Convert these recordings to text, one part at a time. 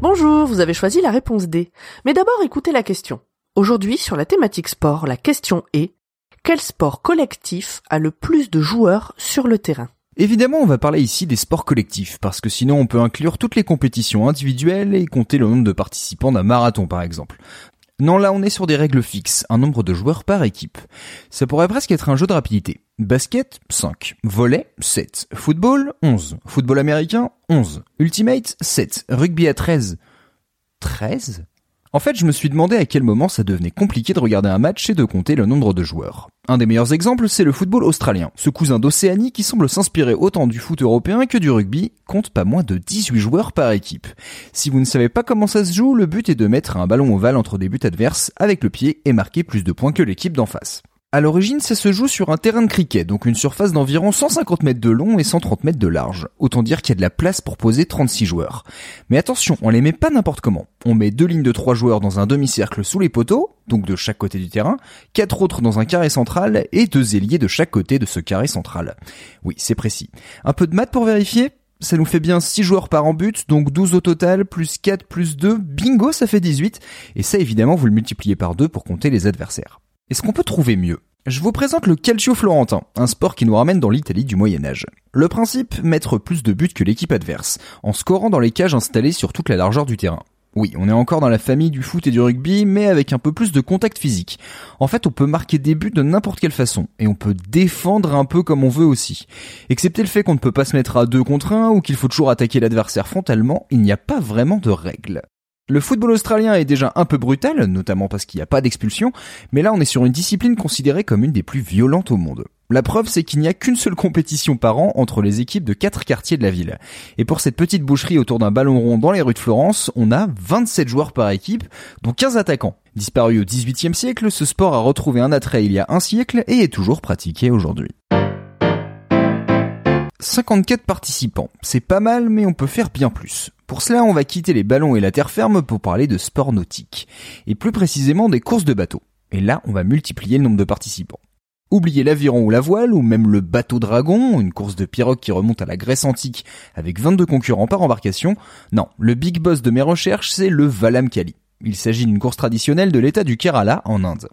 Bonjour, vous avez choisi la réponse D. Mais d'abord écoutez la question. Aujourd'hui, sur la thématique sport, la question est quel sport collectif a le plus de joueurs sur le terrain? Évidemment, on va parler ici des sports collectifs, parce que sinon on peut inclure toutes les compétitions individuelles et compter le nombre de participants d'un marathon par exemple. Non, là on est sur des règles fixes, un nombre de joueurs par équipe. Ça pourrait presque être un jeu de rapidité. Basket, 5. Volley, 7. Football, 11. Football américain, 11. Ultimate, 7. Rugby à 13. 13 en fait, je me suis demandé à quel moment ça devenait compliqué de regarder un match et de compter le nombre de joueurs. Un des meilleurs exemples, c'est le football australien. Ce cousin d'Océanie qui semble s'inspirer autant du foot européen que du rugby, compte pas moins de 18 joueurs par équipe. Si vous ne savez pas comment ça se joue, le but est de mettre un ballon ovale entre des buts adverses avec le pied et marquer plus de points que l'équipe d'en face. À l'origine, ça se joue sur un terrain de cricket, donc une surface d'environ 150 mètres de long et 130 mètres de large. Autant dire qu'il y a de la place pour poser 36 joueurs. Mais attention, on les met pas n'importe comment. On met deux lignes de trois joueurs dans un demi-cercle sous les poteaux, donc de chaque côté du terrain, quatre autres dans un carré central et deux ailiers de chaque côté de ce carré central. Oui, c'est précis. Un peu de maths pour vérifier? Ça nous fait bien 6 joueurs par en but, donc 12 au total, plus 4, plus 2, bingo, ça fait 18. Et ça, évidemment, vous le multipliez par 2 pour compter les adversaires. Est-ce qu'on peut trouver mieux? Je vous présente le calcio florentin, un sport qui nous ramène dans l'Italie du Moyen Âge. Le principe, mettre plus de buts que l'équipe adverse, en scorant dans les cages installées sur toute la largeur du terrain. Oui, on est encore dans la famille du foot et du rugby, mais avec un peu plus de contact physique. En fait, on peut marquer des buts de n'importe quelle façon, et on peut défendre un peu comme on veut aussi. Excepté le fait qu'on ne peut pas se mettre à deux contre un, ou qu'il faut toujours attaquer l'adversaire frontalement, il n'y a pas vraiment de règles. Le football australien est déjà un peu brutal, notamment parce qu'il n'y a pas d'expulsion, mais là on est sur une discipline considérée comme une des plus violentes au monde. La preuve, c'est qu'il n'y a qu'une seule compétition par an entre les équipes de quatre quartiers de la ville. Et pour cette petite boucherie autour d'un ballon rond dans les rues de Florence, on a 27 joueurs par équipe, dont 15 attaquants. Disparu au XVIIIe siècle, ce sport a retrouvé un attrait il y a un siècle et est toujours pratiqué aujourd'hui. 54 participants. C'est pas mal, mais on peut faire bien plus. Pour cela, on va quitter les ballons et la terre ferme pour parler de sport nautique. Et plus précisément des courses de bateaux. Et là, on va multiplier le nombre de participants. Oubliez l'aviron ou la voile, ou même le bateau dragon, une course de pirogue qui remonte à la Grèce antique avec 22 concurrents par embarcation. Non, le big boss de mes recherches, c'est le Valamkali. Il s'agit d'une course traditionnelle de l'état du Kerala en Inde.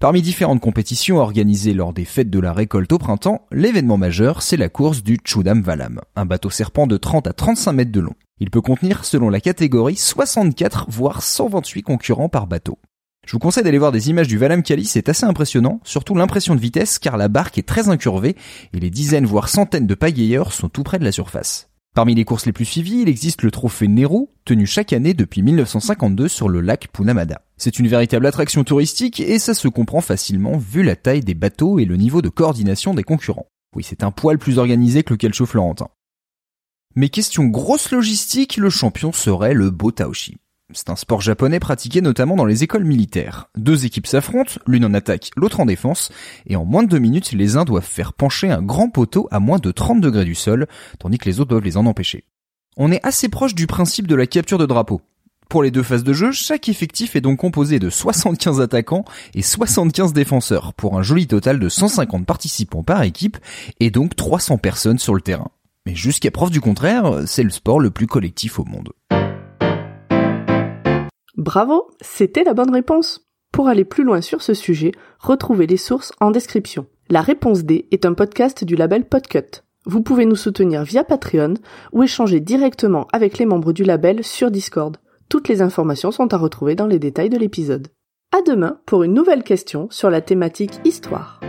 Parmi différentes compétitions organisées lors des fêtes de la récolte au printemps, l'événement majeur, c'est la course du Chudam Valam, un bateau serpent de 30 à 35 mètres de long. Il peut contenir, selon la catégorie, 64 voire 128 concurrents par bateau. Je vous conseille d'aller voir des images du Valam Kali, c'est assez impressionnant, surtout l'impression de vitesse car la barque est très incurvée et les dizaines voire centaines de pagayeurs sont tout près de la surface. Parmi les courses les plus suivies, il existe le trophée Nehru, tenu chaque année depuis 1952 sur le lac Punamada. C'est une véritable attraction touristique et ça se comprend facilement vu la taille des bateaux et le niveau de coordination des concurrents. Oui, c'est un poil plus organisé que le calcio florentin. Mais question grosse logistique, le champion serait le Botaoshi. C'est un sport japonais pratiqué notamment dans les écoles militaires. Deux équipes s'affrontent, l'une en attaque, l'autre en défense, et en moins de deux minutes, les uns doivent faire pencher un grand poteau à moins de 30 degrés du sol, tandis que les autres doivent les en empêcher. On est assez proche du principe de la capture de drapeau. Pour les deux phases de jeu, chaque effectif est donc composé de 75 attaquants et 75 défenseurs, pour un joli total de 150 participants par équipe, et donc 300 personnes sur le terrain. Mais jusqu'à preuve du contraire, c'est le sport le plus collectif au monde. Bravo, c'était la bonne réponse. Pour aller plus loin sur ce sujet, retrouvez les sources en description. La réponse D est un podcast du label Podcut. Vous pouvez nous soutenir via Patreon ou échanger directement avec les membres du label sur Discord. Toutes les informations sont à retrouver dans les détails de l'épisode. À demain pour une nouvelle question sur la thématique histoire.